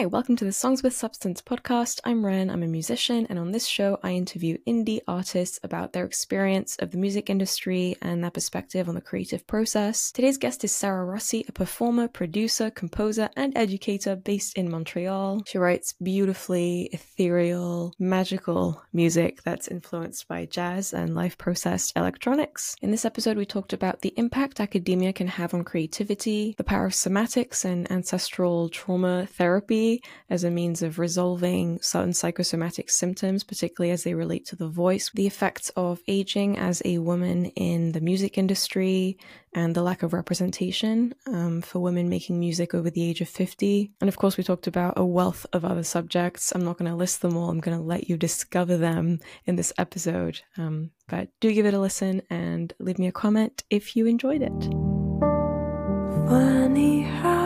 Hi, welcome to the Songs with Substance podcast. I'm Reine, I'm a musician, and on this show, I interview indie artists about their experience of the music industry and their perspective on the creative process. Today's guest is Sarah Rossy, a performer, producer, composer, and educator based in Montreal. She writes beautifully ethereal, magical music that's influenced by jazz and life processed electronics. In this episode, we talked about the impact academia can have on creativity, the power of somatics and ancestral trauma therapy as a means of resolving certain psychosomatic symptoms, particularly as they relate to the voice, the effects of aging as a woman in the music industry, and the lack of representation um, for women making music over the age of 50. And of course, we talked about a wealth of other subjects. I'm not going to list them all, I'm going to let you discover them in this episode. Um, but do give it a listen and leave me a comment if you enjoyed it. Funny how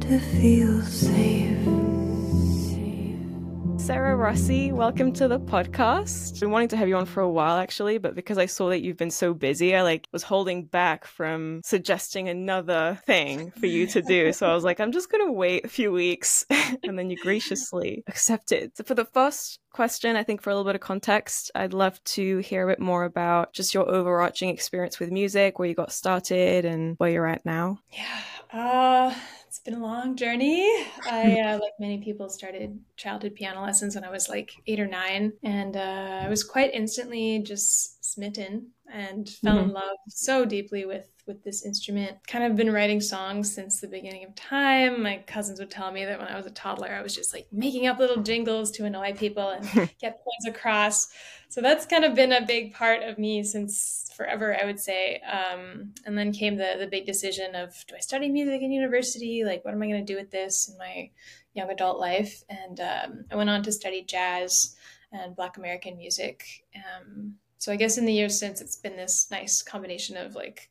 to feel safe. Sarah Rossy, welcome to the podcast. I've been wanting to have you on for a while actually, but because I saw that you've been so busy, I like was holding back from suggesting another thing for you to do. so I was like, I'm just gonna wait a few weeks and then you graciously accepted. So for the first question, I think for a little bit of context, I'd love to hear a bit more about just your overarching experience with music, where you got started and where you're at now. Yeah. Uh been a long journey. I, uh, like many people, started childhood piano lessons when I was like eight or nine, and uh, I was quite instantly just smitten and fell mm-hmm. in love so deeply with with this instrument. Kind of been writing songs since the beginning of time. My cousins would tell me that when I was a toddler, I was just like making up little jingles to annoy people and get points across. So that's kind of been a big part of me since forever, I would say. Um, and then came the the big decision of do I study music in university? Like, what am I going to do with this in my young adult life? And um, I went on to study jazz and Black American music. Um, so I guess in the years since, it's been this nice combination of like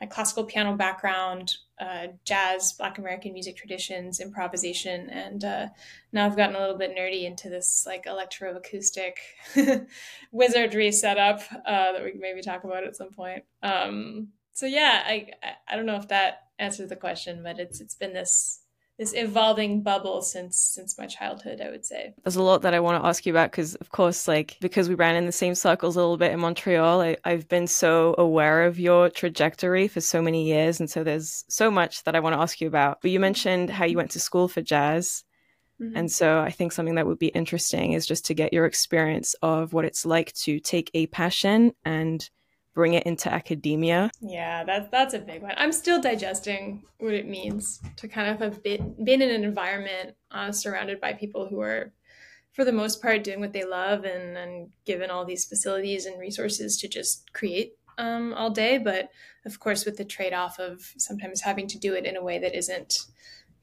my classical piano background, uh, jazz, Black American music traditions, improvisation, and uh, now I've gotten a little bit nerdy into this like electroacoustic wizardry setup uh, that we can maybe talk about at some point. Um, so yeah, I I don't know if that answers the question, but it's it's been this this evolving bubble since since my childhood i would say. There's a lot that i want to ask you about because of course like because we ran in the same circles a little bit in montreal I, i've been so aware of your trajectory for so many years and so there's so much that i want to ask you about. But you mentioned how you went to school for jazz mm-hmm. and so i think something that would be interesting is just to get your experience of what it's like to take a passion and bring it into academia? Yeah, that's that's a big one. I'm still digesting what it means to kind of have been been in an environment uh, surrounded by people who are, for the most part, doing what they love and and given all these facilities and resources to just create um, all day. But of course, with the trade off of sometimes having to do it in a way that isn't,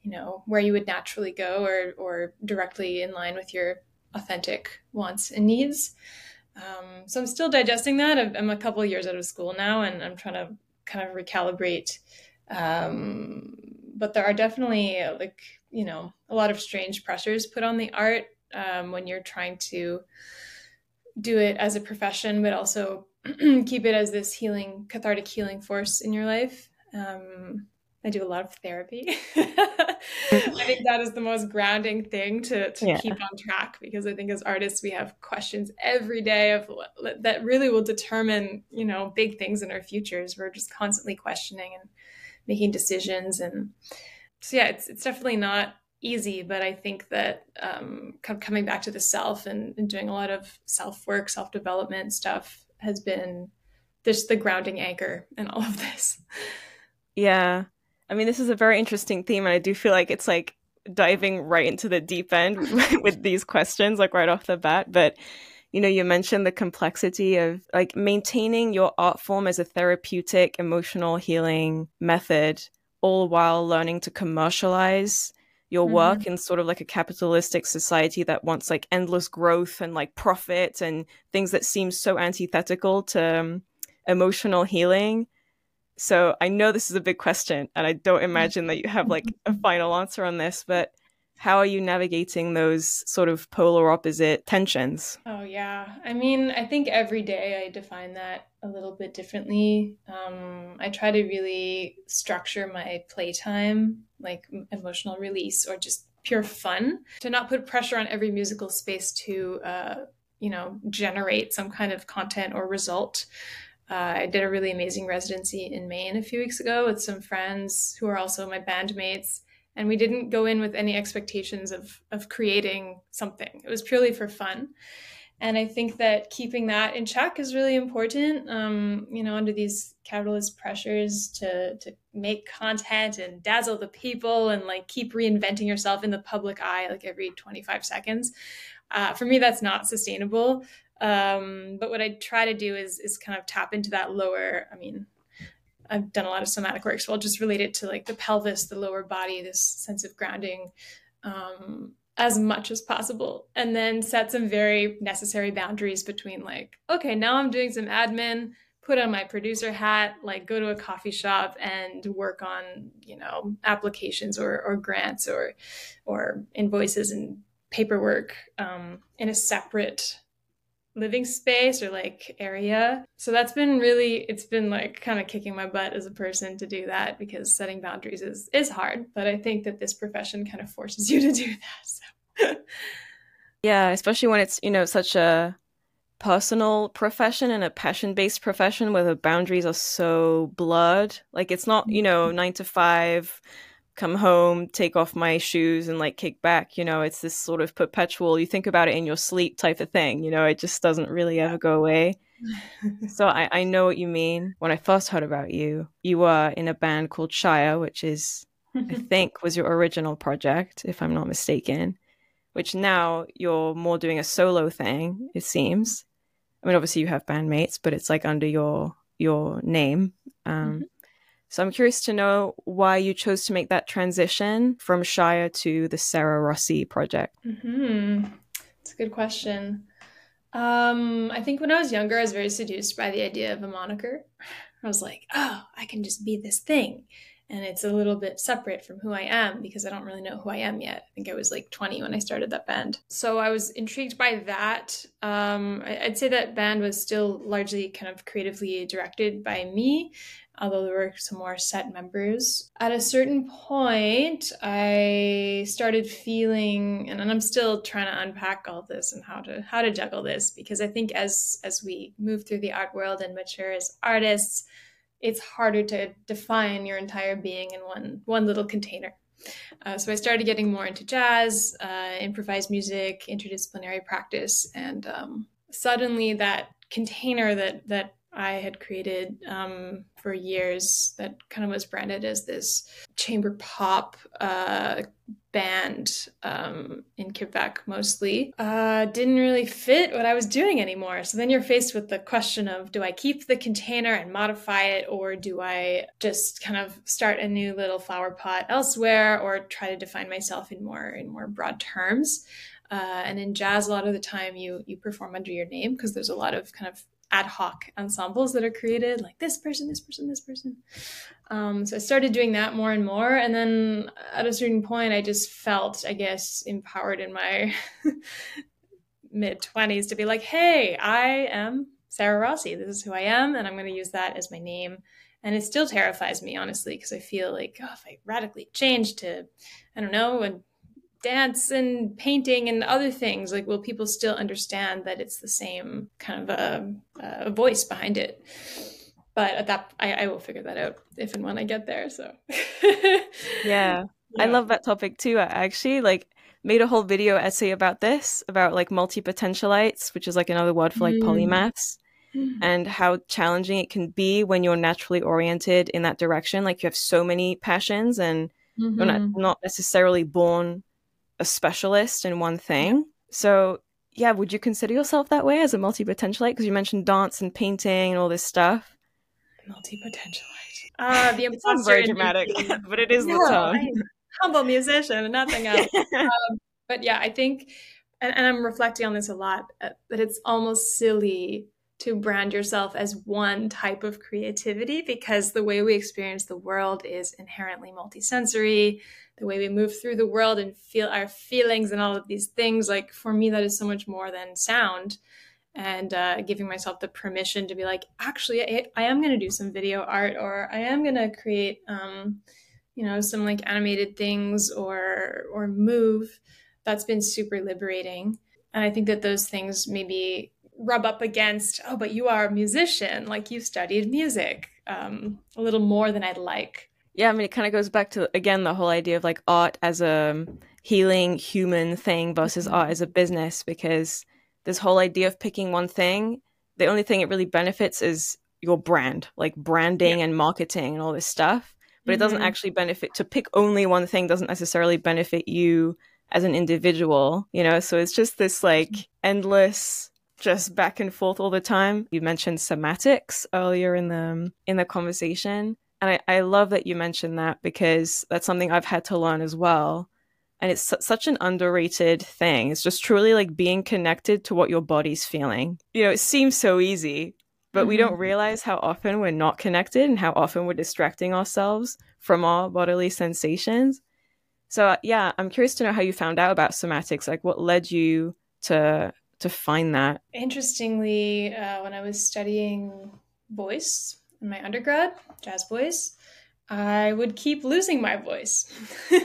you know, where you would naturally go or or directly in line with your authentic wants and needs. Um, so I'm still digesting that. I'm a couple years out of school now, and I'm trying to kind of recalibrate. Um, but there are definitely like you know a lot of strange pressures put on the art um, when you're trying to do it as a profession, but also keep it as this healing, cathartic healing force in your life. Um, I do a lot of therapy. That is the most grounding thing to, to yeah. keep on track because I think as artists we have questions every day of that really will determine you know big things in our futures. We're just constantly questioning and making decisions, and so yeah, it's it's definitely not easy. But I think that um, coming back to the self and, and doing a lot of self work, self development stuff has been just the grounding anchor in all of this. Yeah. I mean, this is a very interesting theme, and I do feel like it's like diving right into the deep end with these questions, like right off the bat. But you know, you mentioned the complexity of like maintaining your art form as a therapeutic, emotional healing method, all while learning to commercialize your mm-hmm. work in sort of like a capitalistic society that wants like endless growth and like profit and things that seem so antithetical to um, emotional healing so I know this is a big question, and I don't imagine that you have like a final answer on this, but how are you navigating those sort of polar opposite tensions? Oh, yeah. I mean, I think every day I define that a little bit differently. Um, I try to really structure my playtime, like emotional release or just pure fun, to not put pressure on every musical space to, uh, you know, generate some kind of content or result. Uh, I did a really amazing residency in Maine a few weeks ago with some friends who are also my bandmates. And we didn't go in with any expectations of, of creating something. It was purely for fun. And I think that keeping that in check is really important, um, you know, under these capitalist pressures to, to make content and dazzle the people and like keep reinventing yourself in the public eye like every 25 seconds. Uh, for me, that's not sustainable. Um, but what I try to do is is kind of tap into that lower. I mean, I've done a lot of somatic work, so I'll just relate it to like the pelvis, the lower body, this sense of grounding, um, as much as possible, and then set some very necessary boundaries between like, okay, now I'm doing some admin, put on my producer hat, like go to a coffee shop and work on you know applications or or grants or or invoices and paperwork um, in a separate living space or like area. So that's been really it's been like kind of kicking my butt as a person to do that because setting boundaries is is hard, but I think that this profession kind of forces you to do that. So Yeah, especially when it's, you know, such a personal profession and a passion-based profession where the boundaries are so blurred. Like it's not, you know, mm-hmm. 9 to 5 come home, take off my shoes and like kick back. You know, it's this sort of perpetual, you think about it in your sleep type of thing. You know, it just doesn't really ever go away. so I, I know what you mean. When I first heard about you, you were in a band called Shire, which is, I think, was your original project, if I'm not mistaken, which now you're more doing a solo thing, it seems. I mean, obviously you have bandmates, but it's like under your your name. Um, mm-hmm. So I'm curious to know why you chose to make that transition from Shire to the Sarah Rossy project. Mm-hmm. A good question. Um, I think when I was younger, I was very seduced by the idea of a moniker. I was like, oh, I can just be this thing. And it's a little bit separate from who I am because I don't really know who I am yet. I think I was like 20 when I started that band. So I was intrigued by that. Um, I'd say that band was still largely kind of creatively directed by me although there were some more set members. At a certain point, I started feeling, and I'm still trying to unpack all this and how to how to juggle this because I think as as we move through the art world and mature as artists, it's harder to define your entire being in one one little container. Uh, so I started getting more into jazz, uh, improvised music, interdisciplinary practice, and um, suddenly that container that that I had created um, for years that kind of was branded as this chamber pop uh, band um, in Quebec mostly uh, didn't really fit what I was doing anymore. So then you're faced with the question of do I keep the container and modify it, or do I just kind of start a new little flower pot elsewhere, or try to define myself in more in more broad terms? Uh, and in jazz, a lot of the time you you perform under your name because there's a lot of kind of ad hoc ensembles that are created, like this person, this person, this person. Um, so I started doing that more and more. And then at a certain point, I just felt, I guess, empowered in my mid 20s to be like, hey, I am Sarah Rossy. This is who I am. And I'm going to use that as my name. And it still terrifies me, honestly, because I feel like, oh, if I radically change to, I don't know, a dance and painting and other things like will people still understand that it's the same kind of a, a voice behind it but at that I, I, will figure that out if and when i get there so yeah. yeah i love that topic too i actually like made a whole video essay about this about like multi-potentialites which is like another word for like mm. polymaths mm. and how challenging it can be when you're naturally oriented in that direction like you have so many passions and mm-hmm. you're not, mm-hmm. not necessarily born a specialist in one thing. So, yeah, would you consider yourself that way as a multi potentialite? Because you mentioned dance and painting and all this stuff. Multi potentialite. Ah, uh, the imposter. very dramatic, but it is no, the tone. Humble musician and nothing else. um, but yeah, I think, and, and I'm reflecting on this a lot, uh, that it's almost silly to brand yourself as one type of creativity because the way we experience the world is inherently multisensory the way we move through the world and feel our feelings and all of these things like for me that is so much more than sound and uh, giving myself the permission to be like, actually, I, I am going to do some video art or I am going to create, um, you know, some like animated things or or move. That's been super liberating, and I think that those things maybe rub up against, oh, but you are a musician, like you studied music um, a little more than I'd like. Yeah, I mean, it kind of goes back to again the whole idea of like art as a healing human thing versus mm-hmm. art as a business because this whole idea of picking one thing, the only thing it really benefits is your brand, like branding yeah. and marketing and all this stuff. But mm-hmm. it doesn't mm-hmm. actually benefit to pick only one thing doesn't necessarily benefit you as an individual, you know? So it's just this like endless just back and forth all the time. You mentioned somatics earlier in the in the conversation. And I, I love that you mentioned that because that's something I've had to learn as well. And it's su- such an underrated thing. It's just truly like being connected to what your body's feeling. You know it seems so easy but mm-hmm. we don't mm-hmm. realize how often we're not connected and how often we're distracting ourselves from our bodily sensations. So uh, yeah i'm curious to know how you found out about somatics. Like what led you to to find that? Interestingly uh, when i was studying voice in my undergrad jazz voice I would keep losing my voice.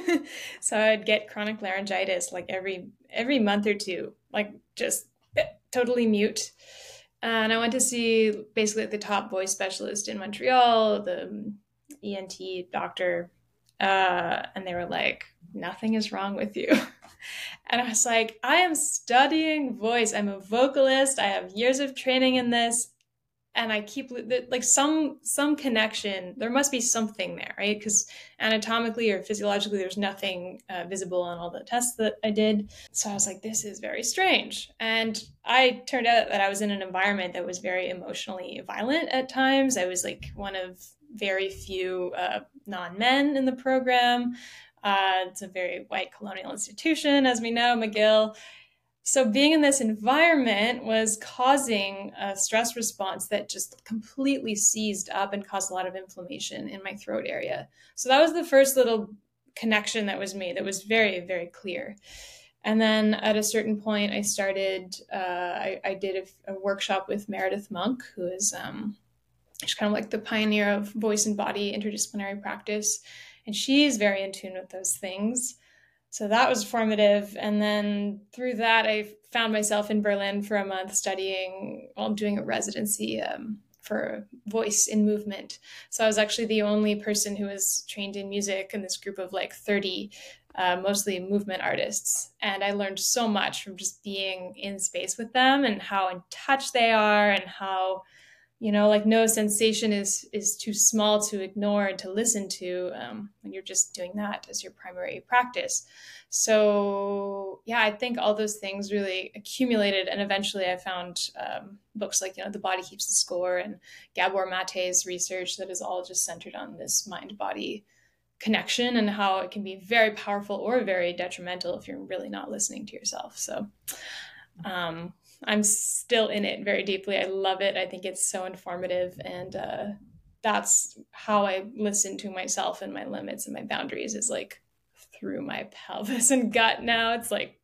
so I'd get chronic laryngitis like every every month or two, like just totally mute. And I went to see basically the top voice specialist in Montreal, the ENT doctor, uh, and they were like, "Nothing is wrong with you." and I was like, "I am studying voice. I'm a vocalist. I have years of training in this and I keep like some some connection. There must be something there, right? Because anatomically or physiologically, there's nothing uh, visible on all the tests that I did. So I was like, this is very strange. And I turned out that I was in an environment that was very emotionally violent at times. I was like one of very few uh, non men in the program. Uh, it's a very white colonial institution, as we know, McGill. So being in this environment was causing a stress response that just completely seized up and caused a lot of inflammation in my throat area. So that was the first little connection that was made that was very, very clear. And then at a certain point, I started, uh, I, I, did a, a, workshop with Meredith Monk, who is um, she's kind of like the pioneer of voice and body interdisciplinary practice. And she's very in tune with those things so that was formative. And then through that i found myself in berlin for a month studying well, doing a residency um, for voice in movement. So i was actually the only person who was trained in music in this group of like 30 uh, mostly movement artists. And i learned so much from just being in space with them and how in touch they are and how you know like no sensation is is too small to ignore and to listen to um, when you're just doing that as your primary practice. So yeah i think all those things really accumulated and eventually i found um, books like you know the body keeps the score and gabor mate's research that is all just centered on this mind body connection and how it can be very powerful or very detrimental if you're really not listening to yourself. So um, I'm still in it very deeply. I love it. I think it's so informative. And uh, that's how I listen to myself and my limits and my boundaries is like through my pelvis and gut now. It's like,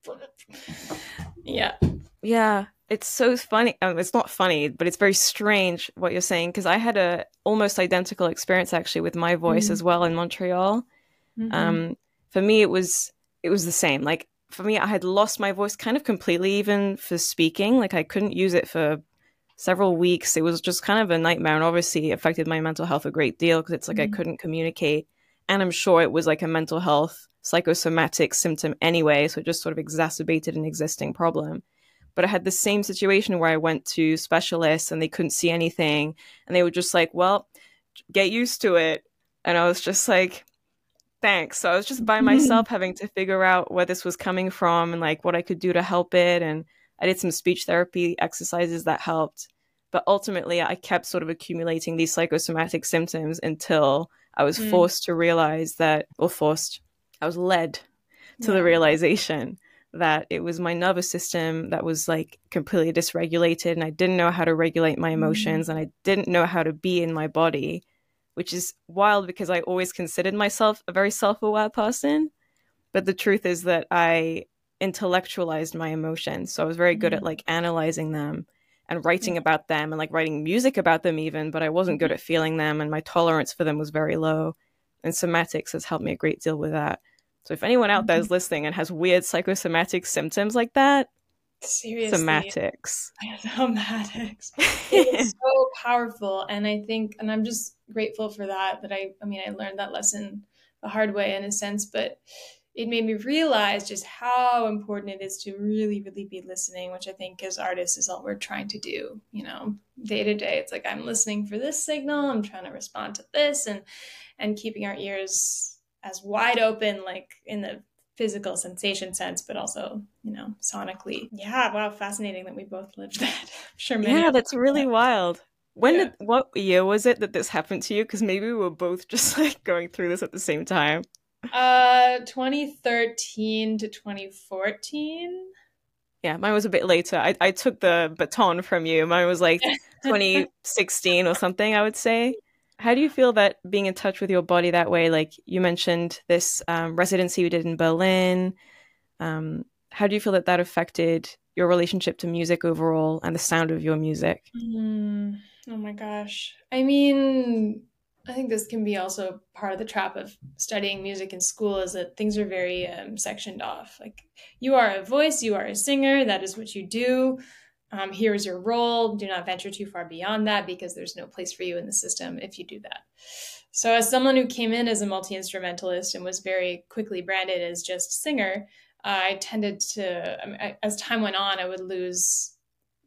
yeah. Yeah. It's so funny. Um, it's not funny, but it's very strange what you're saying because I had a almost identical experience actually with my voice mm-hmm. as well in Montreal. Mm-hmm. Um, for me, it was it was the same. Like for me, I had lost my voice kind of completely, even for speaking. Like I couldn't use it for several weeks. It was just kind of a nightmare, and obviously affected my mental health a great deal because it's like mm-hmm. I couldn't communicate, and I'm sure it was like a mental health psychosomatic symptom anyway, so it just sort of exacerbated an existing problem. But I had the same situation where I went to specialists and they couldn't see anything, and they were just like, "Well, get used to it," and I was just like thanks. So I was just by myself having to figure out where this was coming from and like what I could do to help it. And I did some speech therapy exercises that helped. But ultimately, I kept sort of accumulating these psychosomatic symptoms until I was mm. forced to realize that, or forced, I was led to yeah. the realization that it was my nervous system that was like completely dysregulated and I didn't know how to regulate my mm. emotions mm. and I didn't know how to be in my body which is wild because I always considered myself a very self aware person. But the truth is that I intellectualized my emotions. So I was very good mm-hmm. at like analyzing them. and writing about them and like writing music about them even, but I wasn't good mm-hmm. at feeling them and my tolerance for them was very low. And somatics has helped me a great deal with that. So if anyone out there is mm-hmm. listening and has weird psychosomatic symptoms like that, Seriously. Somatics. Somatics. it's so powerful. And I think, and I'm just grateful for that, that I, I mean, I learned that lesson the hard way in a sense, but it made me realize just how important it is to really, really be listening, which I think as artists is all we're trying to do, you know, day to day. It's like I'm listening for this signal, I'm trying to respond to this and and keeping our ears as wide open, like in the physical sensation sense, but also, you know, sonically. Yeah, wow, fascinating that we both lived that. I'm sure Yeah, that's really that. wild. When yeah. did what year was it that this happened to you? Because maybe we were both just like going through this at the same time. Uh 2013 to 2014. Yeah, mine was a bit later. I, I took the baton from you. Mine was like 2016 or something, I would say. How do you feel that being in touch with your body that way? Like you mentioned this um, residency you did in Berlin. Um, how do you feel that that affected your relationship to music overall and the sound of your music? Mm, oh my gosh. I mean, I think this can be also part of the trap of studying music in school is that things are very um, sectioned off. Like, you are a voice, you are a singer, that is what you do um, here is your role. Do not venture too far beyond that because there's no place for you in the system if you do that. So, as someone who came in as a multi instrumentalist and was very quickly branded as just singer, I tended to, as time went on, I would lose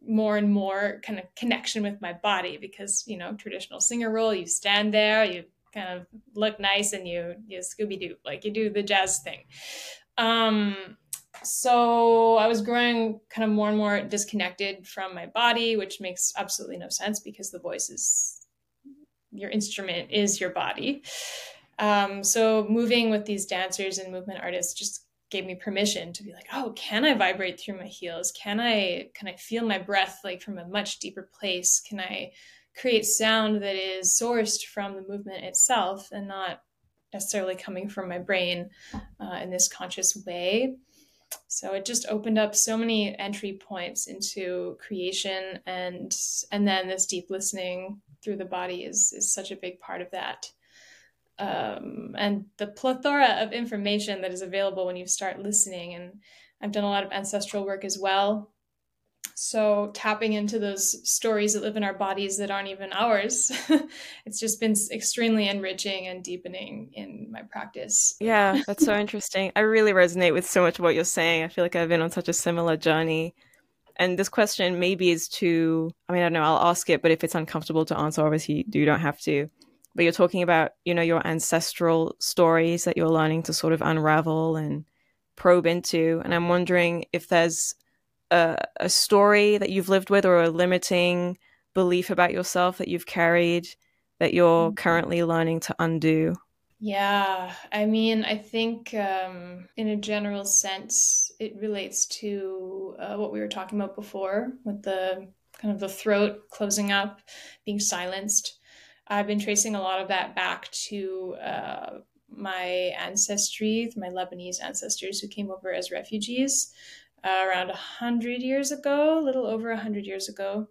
more and more kind of connection with my body because, you know, traditional singer role, you stand there, you kind of look nice and you, you Scooby Doo, like you do the jazz thing. Um, so I was growing kind of more and more disconnected from my body, which makes absolutely no sense because the voice is your instrument is your body. Um, so moving with these dancers and movement artists just gave me permission to be like, oh, can I vibrate through my heels? Can I can I feel my breath like from a much deeper place? Can I create sound that is sourced from the movement itself and not necessarily coming from my brain uh, in this conscious way? So it just opened up so many entry points into creation and and then this deep listening through the body is is such a big part of that. Um, and the plethora of information that is available when you start listening. And i've done a lot of ancestral work as well so tapping into those stories that live in our bodies that aren't even ours, it's just been extremely enriching and deepening in my practice. Yeah, that's so interesting. I really resonate with so much of what you're saying. I feel like I've been on such a similar journey. And this question maybe is too, I mean, I don't know, I'll ask it, but if it's uncomfortable to answer, obviously you don't have to. But you're talking about, you know, your ancestral stories that you're learning to sort of unravel and probe into. And I'm wondering if there's a, a story that you've lived with or a limiting belief about yourself that you've carried that you're mm-hmm. currently learning to undo? Yeah, I mean, I think um, in a general sense, it relates to uh, what we were talking about before with the kind of the throat closing up, being silenced. I've been tracing a lot of that back to uh, my ancestry, my Lebanese ancestors who came over as refugees uh, around 100 years ago, a little over 100 years ago.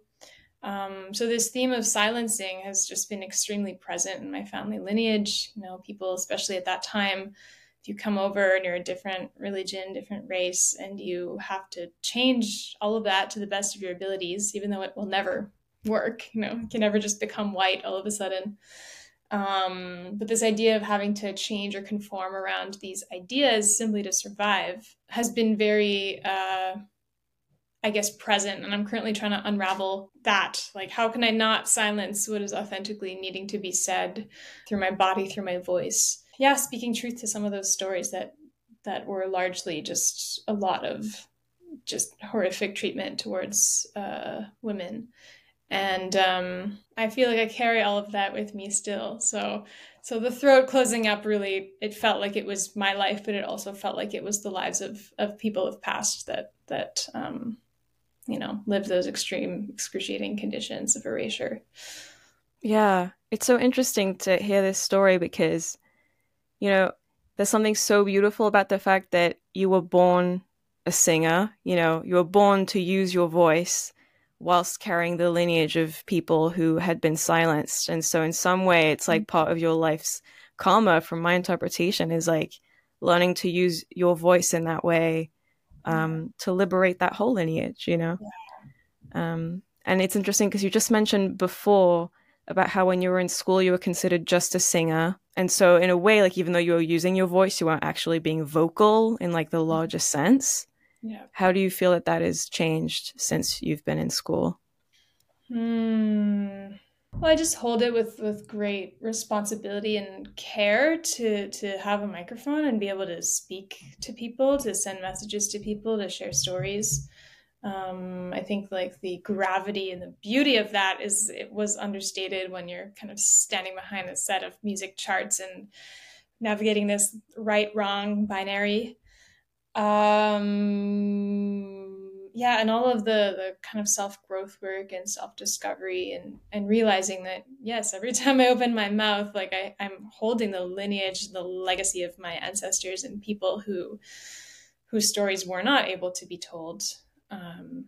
Um, so this theme of silencing has just been extremely present in my family lineage. You know, people, especially at that time, if you come over and you're a different religion, different race, and you have to change all of that to the best of your abilities, even though it will never work. You know, you can never just become white all of a sudden. Um, but this idea of having to change or conform around these ideas simply to survive has been very, uh, I guess, present. And I'm currently trying to unravel that. Like, how can I not silence what is authentically needing to be said through my body, through my voice? Yeah, speaking truth to some of those stories that that were largely just a lot of just horrific treatment towards uh, women and um, I feel like I carry all of that with me still. So, so the throat closing up really, it felt like it was my life, but it also felt like it was the lives of of people of past that that um, you know lived those extreme, excruciating conditions of erasure. Yeah, it's so interesting to hear this story because, you know, there's something so beautiful about the fact that you were born a singer. You know, you were born to use your voice whilst carrying the lineage of people who had been silenced. And so, in some way, it's like part of your life's karma, from my interpretation, is like learning to use your voice in that way um, to liberate that whole lineage, you know? Um, and it's interesting because you just mentioned before about how when you were in school, you were considered just a singer. And so, in a way, like even though you were using your voice, you weren't actually being vocal in like the largest sense. Yeah. How do you feel that that has changed since you've been in school? Hmm. Well, I just hold it with with great responsibility and care to to have a microphone and be able to speak to people, to send messages to people, to share stories. Um, I think like the gravity and the beauty of that is it was understated when you're kind of standing behind a set of music charts and navigating this right wrong binary. Um, yeah and all of the the kind of self-growth work and self-discovery and and realizing that yes every time i open my mouth like I, i'm holding the lineage the legacy of my ancestors and people who whose stories were not able to be told. Um,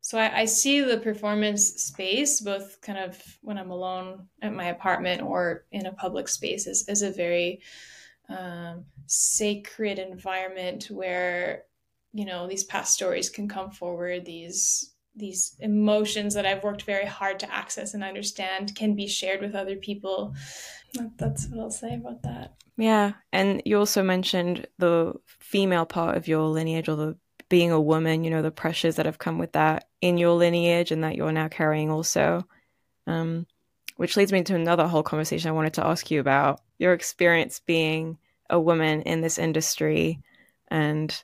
so I, I see the performance space both kind of when i'm alone at my apartment or in a public space as, as a very um, sacred environment where you know these past stories can come forward these these emotions that I've worked very hard to access and understand can be shared with other people. That's what I'll say about that. Yeah, and you also mentioned the female part of your lineage or the being a woman, you know, the pressures that have come with that in your lineage and that you're now carrying also. Um, which leads me to another whole conversation I wanted to ask you about your experience being a woman in this industry and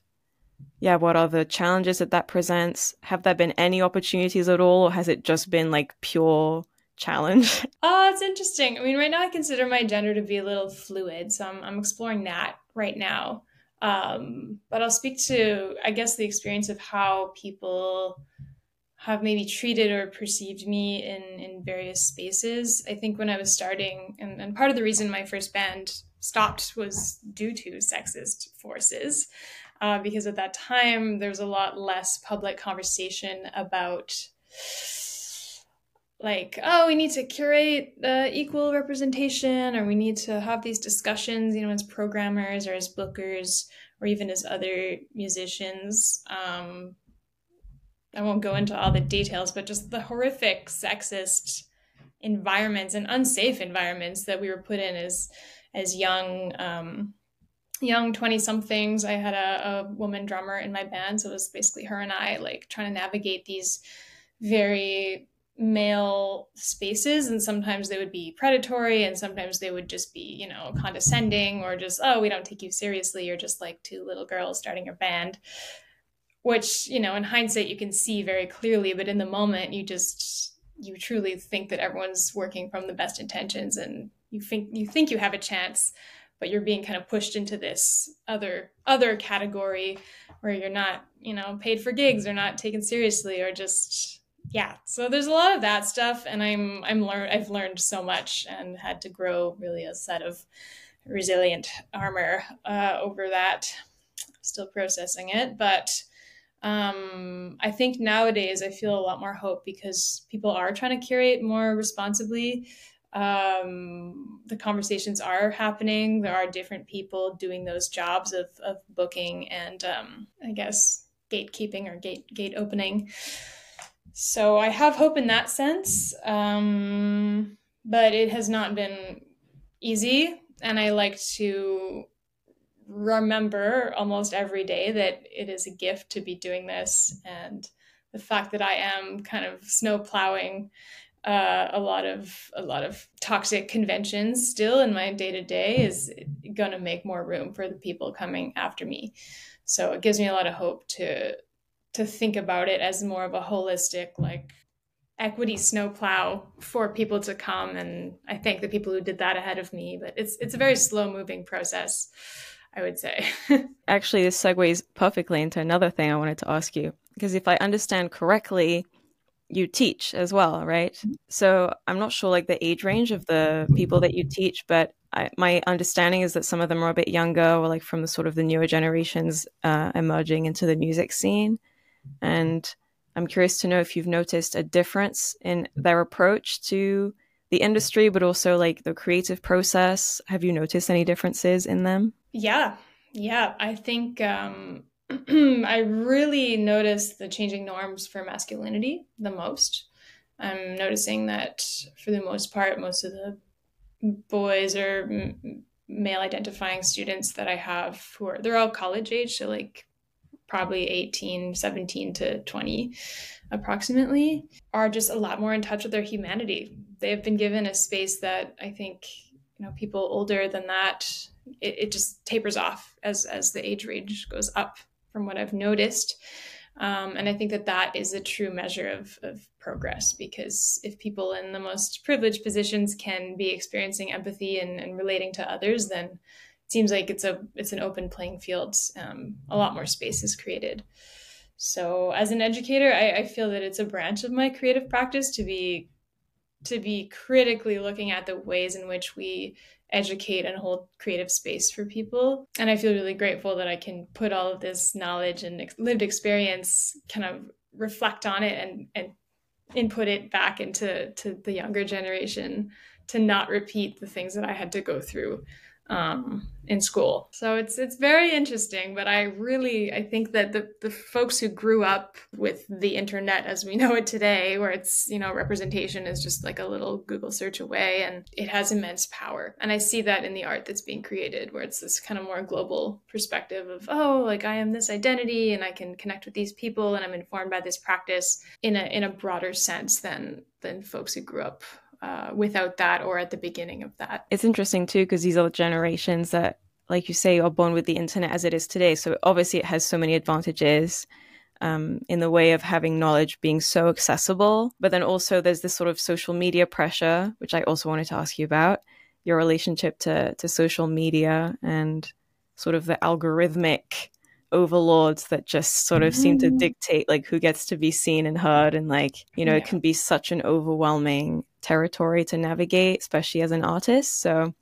yeah, what are the challenges that that presents? Have there been any opportunities at all, or has it just been like pure challenge? Oh, it's interesting. I mean, right now I consider my gender to be a little fluid, so I'm, I'm exploring that right now. Um, but I'll speak to, I guess, the experience of how people have maybe treated or perceived me in in various spaces. I think when I was starting, and, and part of the reason my first band stopped was due to sexist forces uh, because at that time there's a lot less public conversation about like oh we need to curate uh, equal representation or we need to have these discussions you know as programmers or as bookers or even as other musicians um, i won't go into all the details but just the horrific sexist environments and unsafe environments that we were put in as as young um, young 20 somethings i had a, a woman drummer in my band so it was basically her and i like trying to navigate these very male spaces and sometimes they would be predatory and sometimes they would just be you know condescending or just oh we don't take you seriously. You're just like two little girls starting a band which you know in hindsight you can see very clearly but in the moment you just you truly think that everyone's working from the best intentions and you think you think you have a chance but you're being kind of pushed into this other other category where you're not you know paid for gigs or not taken seriously or just yeah. So there's a lot of that stuff and i'm i'm learned i've learned so much and had to grow really a set of resilient armor uh, over that. Still processing it but um, I think nowadays I feel a lot more hope because people are trying to curate more responsibly um, the conversations are happening. There are different people doing those jobs of, of booking and um, I guess gatekeeping or gate gate opening. So I have hope in that sense, um, but it has not been easy. And I like to remember almost every day that it is a gift to be doing this. And the fact that I am kind of snow plowing uh, a lot of a lot of toxic conventions still in my day to day is going to make more room for the people coming after me. So it gives me a lot of hope to to think about it as more of a holistic like equity snowplow for people to come. And I thank the people who did that ahead of me but it's it's a very slow moving process I would say. Actually this segues perfectly into another thing I wanted to ask you because if I understand correctly you teach as well, right? Mm-hmm. So I'm not sure like the age range of the people that you teach, but I, my understanding is that some of them are a bit younger or like from the sort of the newer generations uh, emerging into the music scene. And I'm curious to know if you've noticed a difference in their approach to the industry, but also like the creative process. Have you noticed any differences in them? Yeah, yeah. I think um, I really noticed the changing norms for masculinity the most. I'm noticing that for the most part, most of the boys or m- male identifying students that I have who are, they're all college age. So like probably 18, 17 to 20 approximately, are just a lot more in touch with their humanity. They have been given a space that I think, you know, people older than that, it, it just tapers off as, as the age range goes up from what I've noticed. Um, and I think that that is a true measure of, of progress because if people in the most privileged positions can be experiencing empathy and, and relating to others, then it seems like it's a it's an open playing field. Um, a lot more space is created. So as an educator, I, I feel that it's a branch of my creative practice to be to be critically looking at the ways in which we educate and hold creative space for people. And I feel really grateful that I can put all of this knowledge and lived experience kind of reflect on it and, and input it back into to the younger generation to not repeat the things that I had to go through um, in school. So it's it's very interesting, but I really I think that the the folks who grew up with the internet as we know it today, where it's you know representation is just like a little Google search away, and it has immense power. And I see that in the art that's being created, where it's this kind of more global perspective of oh, like I am this identity, and I can connect with these people, and I'm informed by this practice in a in a broader sense than than folks who grew up uh, without that or at the beginning of that. It's interesting too because these are the generations that, like you say, are born with the internet as it is today. So obviously, it has so many advantages. Um, in the way of having knowledge being so accessible. But then also there's this sort of social media pressure, which I also wanted to ask you about your relationship to, to social media and sort of the algorithmic overlords that just sort of mm-hmm. seem to mm-hmm. dictate like who gets to be seen and heard. And like, you know, yeah. it can be such an overwhelming territory to navigate, especially as an artist. So,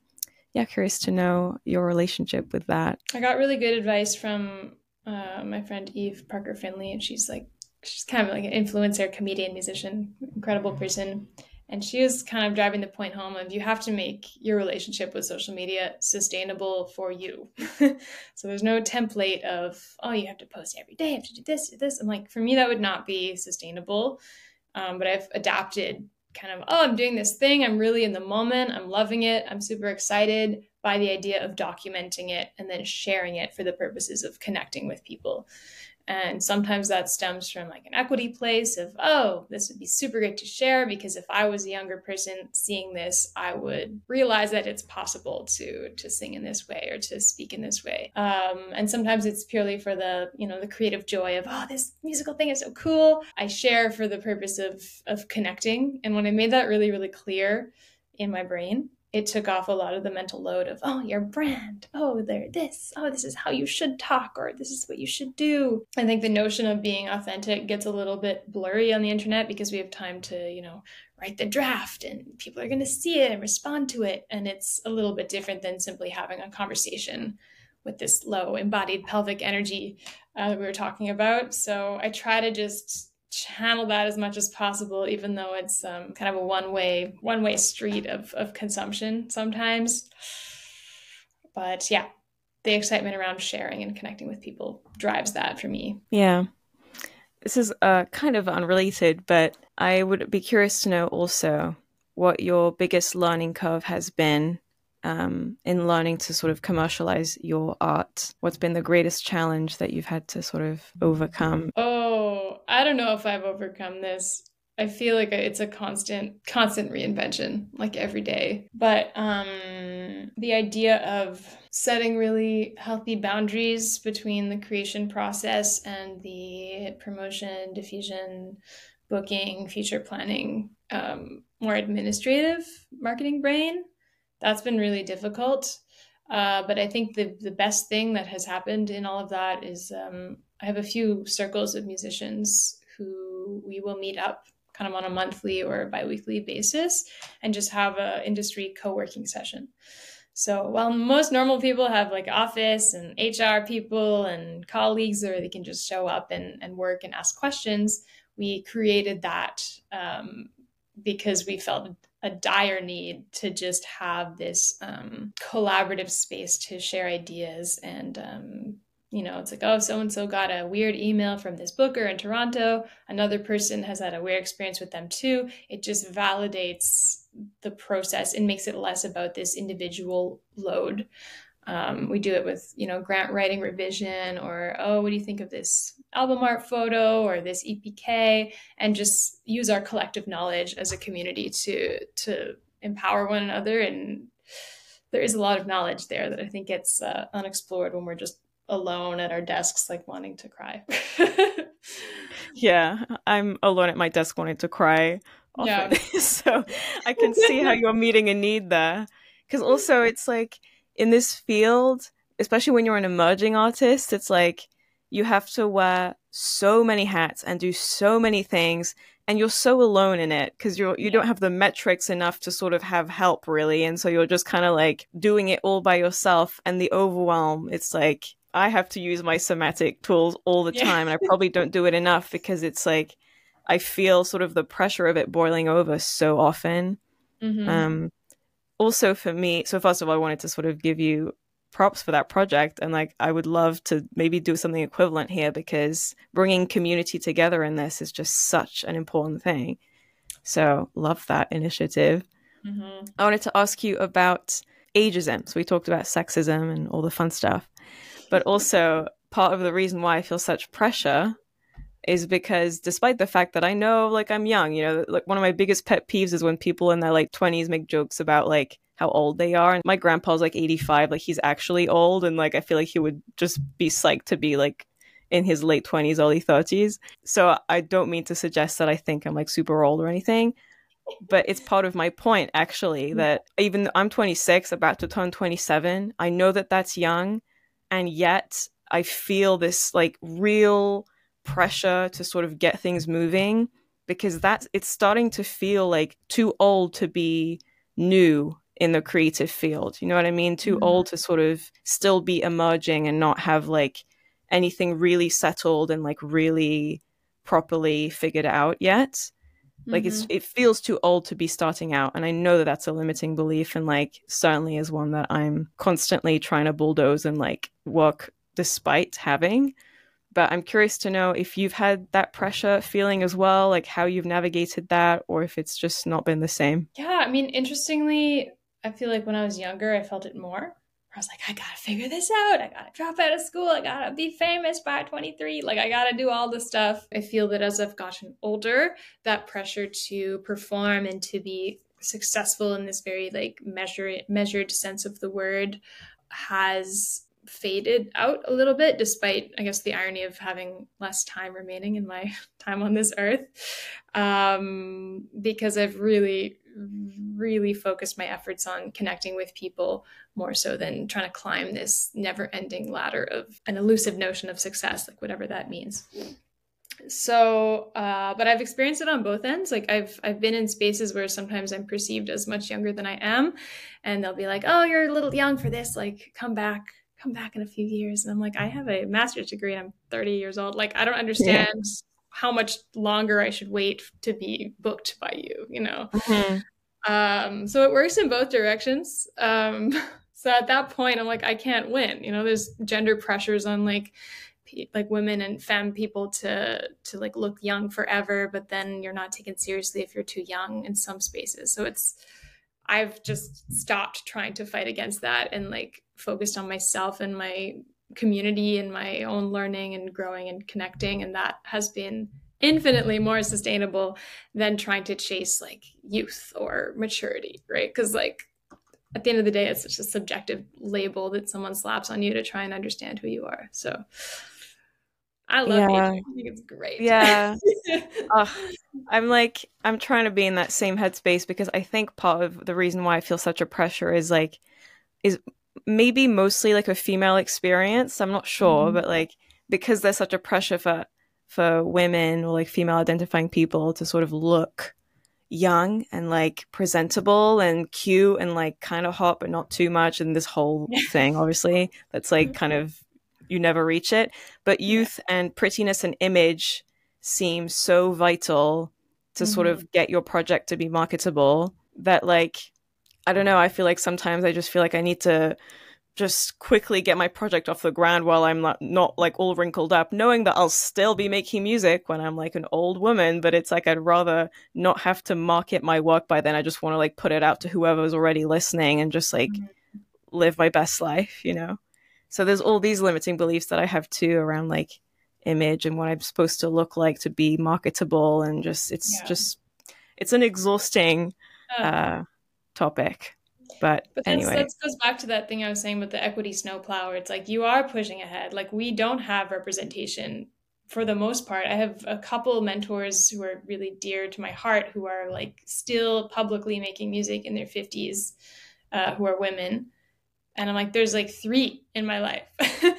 yeah, curious to know your relationship with that. I got really good advice from uh, my friend Eve Parker Finley, and she's like, she's kind of like an influencer, comedian, musician, incredible person. And she was kind of driving the point home of you have to make your relationship with social media sustainable for you. so there's no template of, oh, you have to post every day, you have to do this, do this. I'm like, for me, that would not be sustainable. Um, but I've adapted kind of, oh, I'm doing this thing. I'm really in the moment. I'm loving it. I'm super excited by the idea of documenting it and then sharing it for the purposes of connecting with people. And sometimes that stems from like an equity place of, oh, this would be super great to share because if I was a younger person seeing this, I would realize that it's possible to to sing in this way or to speak in this way. Um, and sometimes it's purely for the, you know, the creative joy of, oh, this musical thing is so cool. I share for the purpose of of connecting. And when I made that really, really clear in my brain, it took off a lot of the mental load of oh your brand. Oh they're this. Oh this is how you should talk or this is what you should do. I think the notion of being authentic gets a little bit blurry on the internet because we have time to you know write the draft and people are going to see it and respond to it. And it's a little bit different than simply having a conversation with this low embodied pelvic energy uh, that we were talking about. So i try to just channel that as much as possible even though it's um, kind of a one way one way street of, of consumption sometimes. But yeah the excitement around sharing and connecting with people drives that for me. Yeah. This is uh, kind of unrelated but i would be curious to know also what your biggest learning curve has been um, in learning to sort of commercialize your art? What's been the greatest challenge that you've had to sort of overcome? Oh, I don't know if I've overcome this. I feel like it's a constant, constant reinvention, like every day. But um, the idea of setting really healthy boundaries between the creation process and the promotion, diffusion, booking, future planning, um, more administrative marketing brain that's been really difficult. Uh, but I think the the best thing that has happened in all of that is um, I have a few circles of musicians who we will meet up kind of on a monthly or biweekly basis and just have a industry co-working session. So while most normal people have like office and HR people and colleagues or they can just show up and, and work and ask questions, we created that um, because we felt a dire need to just have this um, collaborative space to share ideas and um, you know it's like oh so and so got a weird email from this booker in toronto. Another person has had a weird experience with them too. It just validates the process and makes it less about this individual load um, we do it with you know grant writing revision or oh what do you think of this album art photo or this epk and just use our collective knowledge as a community to to empower one another. And there is a lot of knowledge there that i think gets uh, unexplored when we're just alone at our desks like wanting to cry. Yeah i'm alone at my desk wanting to cry often. yeah. So i can see how you're meeting a need there. Because also it's like in this field, especially when you're an emerging artist, it's like you have to wear so many hats and do so many things and you're so alone in it because you're you don't have the metrics enough to sort of have help really and so you're just kind of like doing it all by yourself and the overwhelm it's like i have to use my somatic tools all the time and i probably don't do it enough because it's like i feel sort of the pressure of it boiling over so often. Mm-hmm. um also for me, so first of all, I wanted to sort of give you props for that project and like I would love to maybe do something equivalent here because bringing community together in this is just such an important thing. So, love that initiative. Mm-hmm. I wanted to ask you about ageism. So, we talked about sexism and all the fun stuff, but also part of the reason why I feel such pressure is because despite the fact that I know like I'm young, you know, like one of my biggest pet peeves is when people in their like 20s make jokes about like how old they are. And my grandpa's like 85, like he's actually old and like I feel like he would just be psyched to be like in his late 20s, early 30s. So I don't mean to suggest that I think I'm like super old or anything, but it's part of my point actually mm. that even I'm 26, about to turn 27, I know that that's young and yet I feel this like real pressure to sort of get things moving because that's it's starting to feel like too old to be new in the creative field. You know what I mean? Too mm-hmm. old to sort of still be emerging and not have like anything really settled and like really properly figured out yet. Like mm-hmm. it's it feels too old to be starting out and I know that that's a limiting belief and like certainly is one that I'm constantly trying to bulldoze and like work despite having but I'm curious to know if you've had that pressure feeling as well, like how you've navigated that, or if it's just not been the same. Yeah, I mean, interestingly, I feel like when I was younger, I felt it more. I was like, I gotta figure this out. I gotta drop out of school. I gotta be famous by 23. Like, I gotta do all the stuff. I feel that as I've gotten older, that pressure to perform and to be successful in this very like measured measured sense of the word has faded out a little bit, despite, I guess, the irony of having less time remaining in my time on this earth. Um, because I've really, really focused my efforts on connecting with people more so than trying to climb this never ending ladder of an elusive notion of success, like whatever that means. So uh, but i've experienced it on both ends. Like i've i've been in spaces where sometimes i'm perceived as much younger than i am and they'll be like oh you're a little young for this. Like come back come back in a few years. And I'm like, I have a master's degree and I'm 30 years old. Like, I don't understand yeah. how much longer I should wait to be booked by you, you know? Mm-hmm. Um, so it works in both directions. Um, so at that point, I'm like, I can't win. You know, there's gender pressures on like, like women and femme people to to like look young forever but then you're not taken seriously if you're too young in some spaces so it's i've just stopped trying to fight against that and like focused on myself and my community and my own learning and growing and connecting and that has been infinitely more sustainable than trying to chase like youth or maturity right? Because like at the end of the day it's such a subjective label that someone slaps on you to try and understand who you are. So I love yeah. I think it's great. Yeah. I'm like, I'm trying to be in that same headspace because I think part of the reason why I feel such a pressure is like, is maybe mostly like a female experience. I'm not sure, mm-hmm. but like because there's such a pressure for for women or like female identifying people to sort of look young and like presentable and cute and like kind of hot but not too much and this whole thing obviously that's like kind of you never reach it but youth and prettiness and image seem so vital to mm-hmm. sort of get your project to be marketable that like I don't know, I feel like sometimes I just feel like I need to just quickly get my project off the ground while I'm not, not like all wrinkled up, knowing that I'll still be making music when I'm like an old woman. But it's like I'd rather not have to market my work by then. I just want to like put it out to whoever's already listening and just like mm-hmm. live my best life, you know? So there's all these limiting beliefs that I have too around like image and what I'm supposed to look like to be marketable. And just, it's yeah. just, it's an exhausting uh, topic. But, but anyway, that goes back to that thing I was saying with the equity snowplow. It's like you are pushing ahead. Like we don't have representation for the most part. I have a couple mentors who are really dear to my heart who are like still publicly making music in their fifties, uh, who are women, and I'm like, there's like three in my life.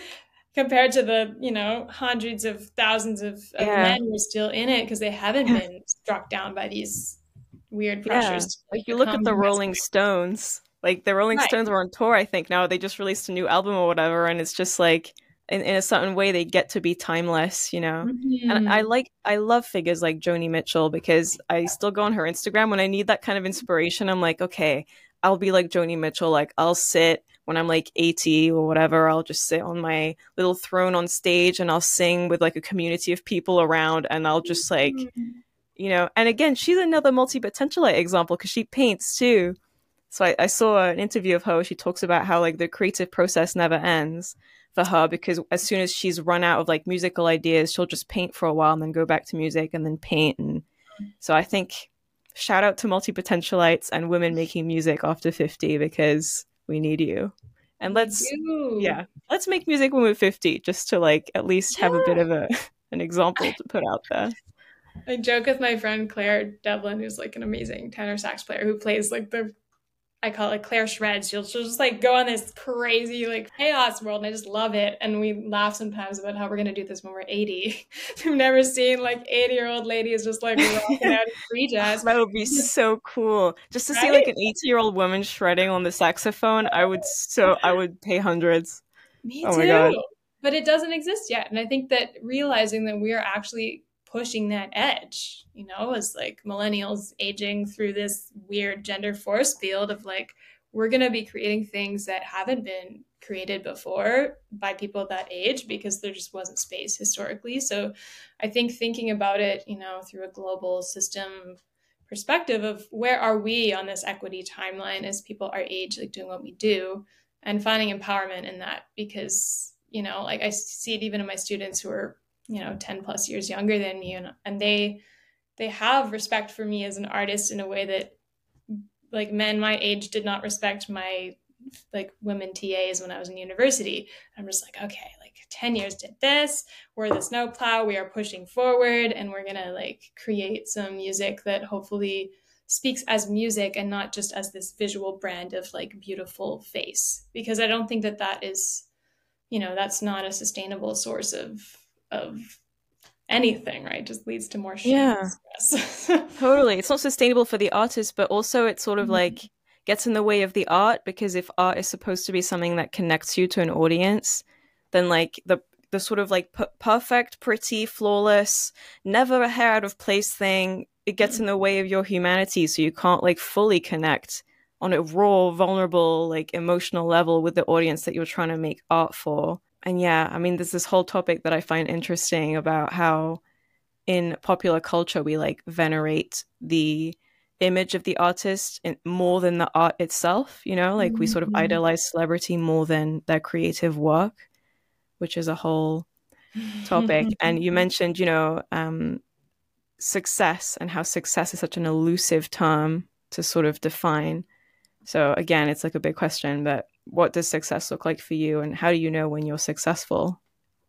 compared to the you know hundreds of thousands of, of yeah. men who are still in it because they haven't been struck down by these weird pressures. Yeah. Like you look at the Rolling Stones, like the Rolling right. Stones were on tour, I think now they just released a new album or whatever, and it's just like in, in a certain way they get to be timeless, you know. Mm-hmm. And I like I love figures like Joni Mitchell because I still go on her Instagram when I need that kind of inspiration. I'm like, okay, I'll be like Joni Mitchell, like I'll sit when I'm like 80 or whatever, I'll just sit on my little throne on stage and I'll sing with like a community of people around and I'll just like mm-hmm you know and again she's another multi-potentialite example because she paints too. So I, I, saw an interview of her where she talks about how like the creative process never ends for her because as soon as she's run out of like musical ideas she'll just paint for a while and then go back to music and then paint and so i think shout out to multi-potentialites and women making music after 50 because we need you. And let's yeah let's make music when we're 50 just to like at least have yeah. a bit of a an example to put out there. I joke with my friend Claire Devlin, who's like an amazing tenor sax player who plays like the I call it Claire shreds. She'll, she'll just like go on this crazy like chaos world, and I just love it. And we laugh sometimes about how we're gonna do this when we're eighty. I've never seen like eighty year old ladies just like rocking out free jazz. That would be so cool. Just to right? see like an eighty year old woman shredding on the saxophone, I would so I would pay hundreds. Me oh too. But it doesn't exist yet, and I think that realizing that we are actually pushing that edge, you know, as like millennials aging through this weird gender force field of like, we're going to be creating things that haven't been created before by people that age because there just wasn't space historically. So I think thinking about it, you know, through a global system perspective of where are we on this equity timeline as people our age, like doing what we do and finding empowerment in that because, you know, like I see it even in my students who are you know 10 plus years younger than me and, and they they have respect for me as an artist in a way that like men my age did not respect my like women TAs when I was in university. I'm just like, okay, like 10 years did this. We're the snowplow. We are pushing forward and we're going to like create some music that hopefully speaks as music and not just as this visual brand of like beautiful face. Because I don't think that that is, you know, that's not a sustainable source of of anything, right? Just leads to more shame. Yeah. totally. It's not sustainable for the artist, but also it sort of mm-hmm. like gets in the way of the art because if art is supposed to be something that connects you to an audience, then like the the sort of like p- perfect, pretty, flawless, never a hair out of place thing, it gets in the way of your humanity so you can't like fully connect on a raw, vulnerable, like emotional level with the audience that you're trying to make art for and yeah, I mean, there's this whole topic that I find interesting about how in popular culture we like venerate the image of the artist more than the art itself, you know, like mm-hmm. we sort of mm-hmm. idolize celebrity more than their creative work, which is a whole topic. and you mentioned, you know, um, success and how success is such an elusive term to sort of define. So again, it's like a big question, but what does success look like for you? And how do you know when you're successful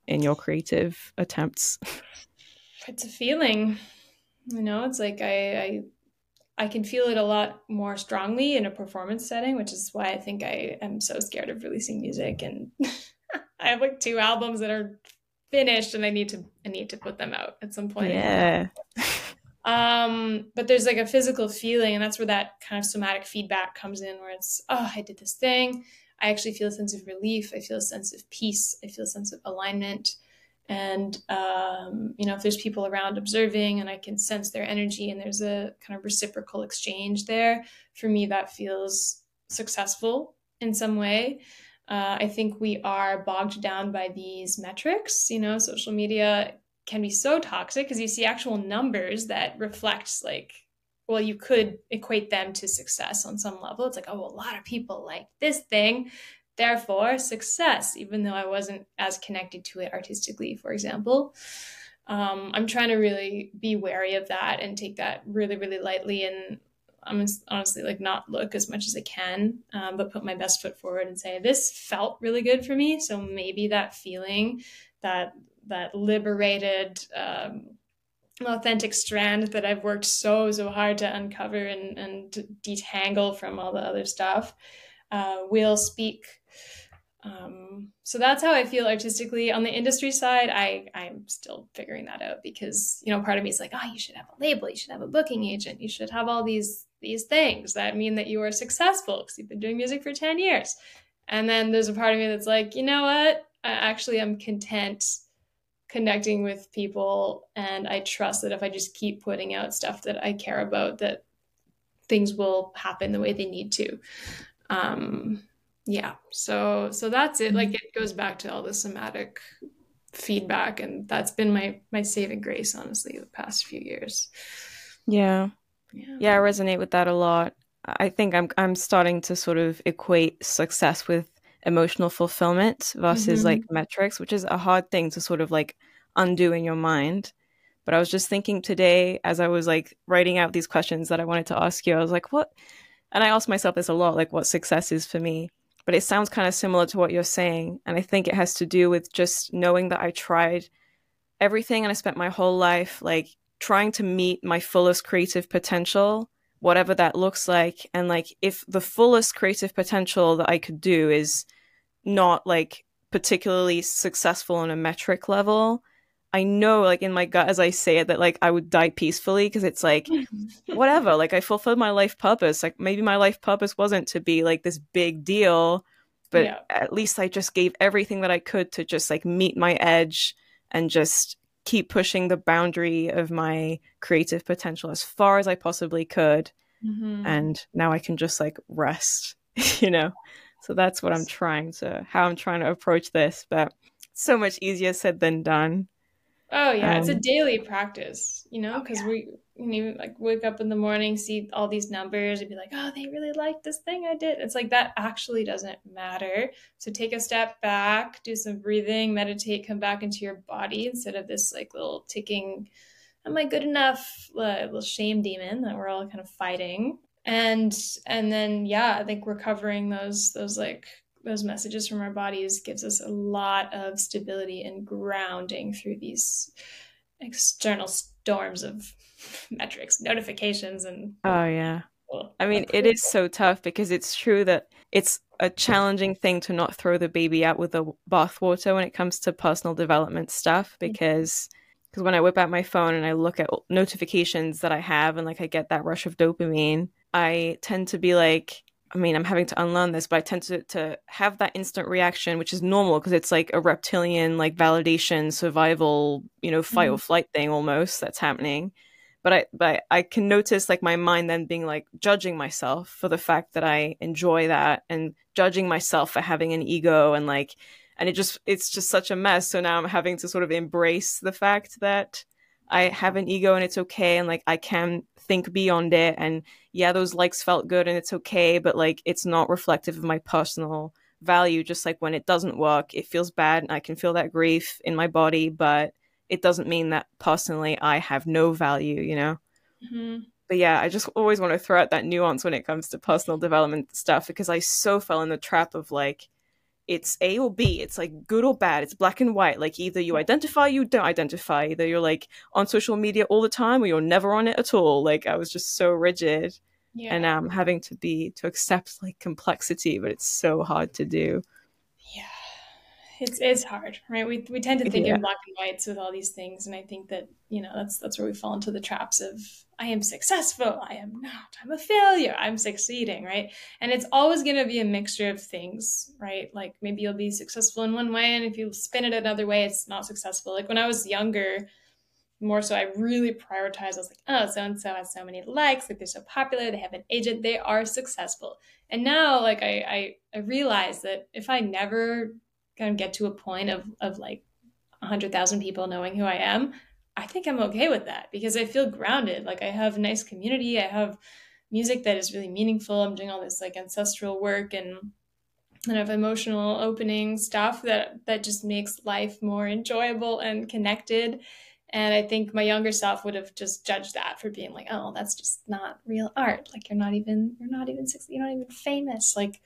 in your creative attempts? It's a feeling you know it's like I, I i can feel it a lot more strongly in a performance setting which is why i think i am so scared of releasing music. And i have like two albums that are finished and i need to i need to put them out at some point. Yeah. Um but there's like a physical feeling and that's where that kind of somatic feedback comes in where it's oh i did this thing I actually feel a sense of relief. I feel a sense of peace. I feel a sense of alignment. and um, you know if there's people around observing and i can sense their energy and there's a kind of reciprocal exchange there for me that feels successful in some way uh, i think we are bogged down by these metrics you know social media can be so toxic because you see actual numbers that reflect like well you could equate them to success on some level. It's like oh a lot of people like this thing therefore success even though i wasn't as connected to it artistically for example. Um, i'm trying to really be wary of that and take that really really lightly and i'm honestly like not look as much as i can um, but put my best foot forward and say this felt really good for me. So maybe that feeling that that liberated um, authentic strand that I've worked so so hard to uncover and and detangle from all the other stuff uh, will speak. Um, so that's how I feel artistically. On the industry side, I I'm still figuring that out because you know part of me is like, oh, you should have a label, you should have a booking agent, you should have all these these things that mean that you are successful because you've been doing music for ten years. And then there's a part of me that's like, you know what? I actually am content connecting with people and i trust that if i just keep putting out stuff that i care about that things will happen the way they need to. Um yeah so so that's it. Like it goes back to all the somatic feedback and that's been my my saving grace honestly the past few years. Yeah. Yeah, yeah i resonate with that a lot. I think i'm i'm starting to sort of equate success with emotional fulfillment versus mm-hmm. like metrics, which is a hard thing to sort of like undo in your mind. But I was just thinking today as I was like writing out these questions that I wanted to ask you, I was like, what? And I ask myself this a lot, like what success is for me. But it sounds kind of similar to what you're saying. And I think it has to do with just knowing that I tried everything and I spent my whole life like trying to meet my fullest creative potential whatever that looks like and like if the fullest creative potential that i could do is not like particularly successful on a metric level i know like in my gut as i say it that like i would die peacefully because it's like whatever like i fulfilled my life purpose like maybe my life purpose wasn't to be like this big deal but yeah. at least i just gave everything that i could to just like meet my edge and just keep pushing the boundary of my creative potential as far as i possibly could mm-hmm. and now i can just like rest you know so that's what I'm trying to, how I'm trying to approach this. But so much easier said than done. Oh yeah, um, it's a um, daily practice, you know, because oh, yeah. we you like wake up in the morning, see all these numbers, and be like, oh, they really like this thing I did. It's like that actually doesn't matter. So take a step back, do some breathing, meditate, come back into your body instead of this like little ticking, am I good enough? Little shame demon that we're all kind of fighting and and then yeah i think recovering those those like those messages from our bodies gives us a lot of stability and grounding through these external storms of metrics notifications and oh yeah well, i mean it is so tough because it's true that it's a challenging thing to not throw the baby out with the bathwater when it comes to personal development stuff because because when I whip out my phone and I look at notifications that I have and like I get that rush of dopamine, I tend to be like, I mean, I'm having to unlearn this, but I tend to, to have that instant reaction, which is normal because it's like a reptilian, like validation, survival, you know, fight mm-hmm. or flight thing almost that's happening. But I, but I can notice like my mind then being like judging myself for the fact that I enjoy that and judging myself for having an ego and like, and it just, it's just such a mess. So now I'm having to sort of embrace the fact that I have an ego and it's okay. And like, I can think beyond it and yeah those likes felt good and it's okay but like it's not reflective of my personal value just like when it doesn't work it feels bad and i can feel that grief in my body but it doesn't mean that personally i have no value you know mm-hmm. but yeah i just always want to throw out that nuance when it comes to personal development stuff because i so fell in the trap of like it's A or B. It's like good or bad. It's black and white. Like either you identify, you don't identify. Either you're like on social media all the time or you're never on it at all. Like I was just so rigid. Yeah. And I'm um, having to be to accept like complexity, but it's so hard to do. It's it's hard, right? We we tend to think yeah. in black and whites with all these things, and I think that you know that's that's where we fall into the traps of I am successful, I am not, I'm a failure, I'm succeeding, right? And it's always going to be a mixture of things, right? Like maybe you'll be successful in one way, and if you spin it another way, it's not successful. Like when I was younger, more so, I really prioritized. I was like, oh, so and so has so many likes, like they're so popular, they have an agent, they are successful. And now, like I I, I realize that if I never kind of get to a point of of like a hundred thousand people knowing who I am, I think I'm okay with that because I feel grounded. Like I have a nice community. I have music that is really meaningful. I'm doing all this like ancestral work and kind of emotional opening stuff that that just makes life more enjoyable and connected. And I think my younger self would have just judged that for being like, oh, that's just not real art. Like you're not even you're not even six, you're not even famous. Like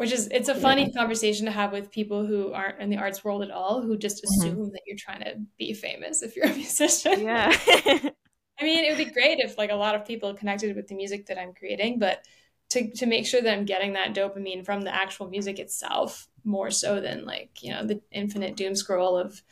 which is it's a funny yeah. conversation to have with people who aren't in the arts world at all who just mm-hmm. assume mm-hmm. that you're trying to be famous if you're a musician yeah i mean it would be great if like a lot of people connected with the music that i'm creating but to, to make sure that i'm getting that dopamine from the actual music itself more so than like you know the infinite doom scroll of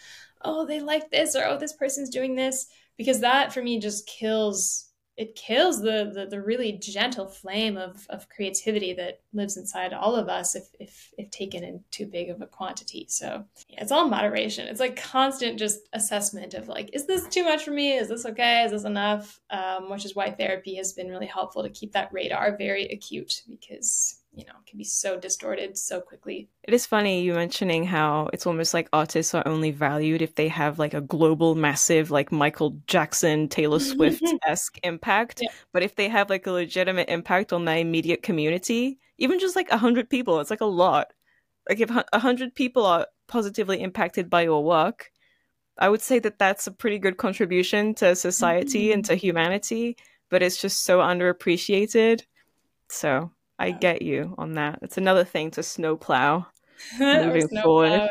oh they like this or oh this person's doing this because that for me just kills it kills the, the, the really gentle flame of of creativity that lives inside all of us if if if taken in too big of a quantity. So yeah, it's all moderation. It's like constant just assessment of like, is this too much for me? Is this okay? Is this enough? Um, which is why therapy has been really helpful to keep that radar very acute because you know can be so distorted so quickly it is funny you mentioning how it's almost like artists are only valued if they have like a global massive like michael jackson taylor swift-esque impact yeah. but if they have like a legitimate impact on their immediate community even just like 100 people it's like a lot like if 100 people are positively impacted by your work i would say that that's a pretty good contribution to society mm-hmm. and to humanity but it's just so underappreciated so I get you on that. It's another thing to snowplow moving snow forward.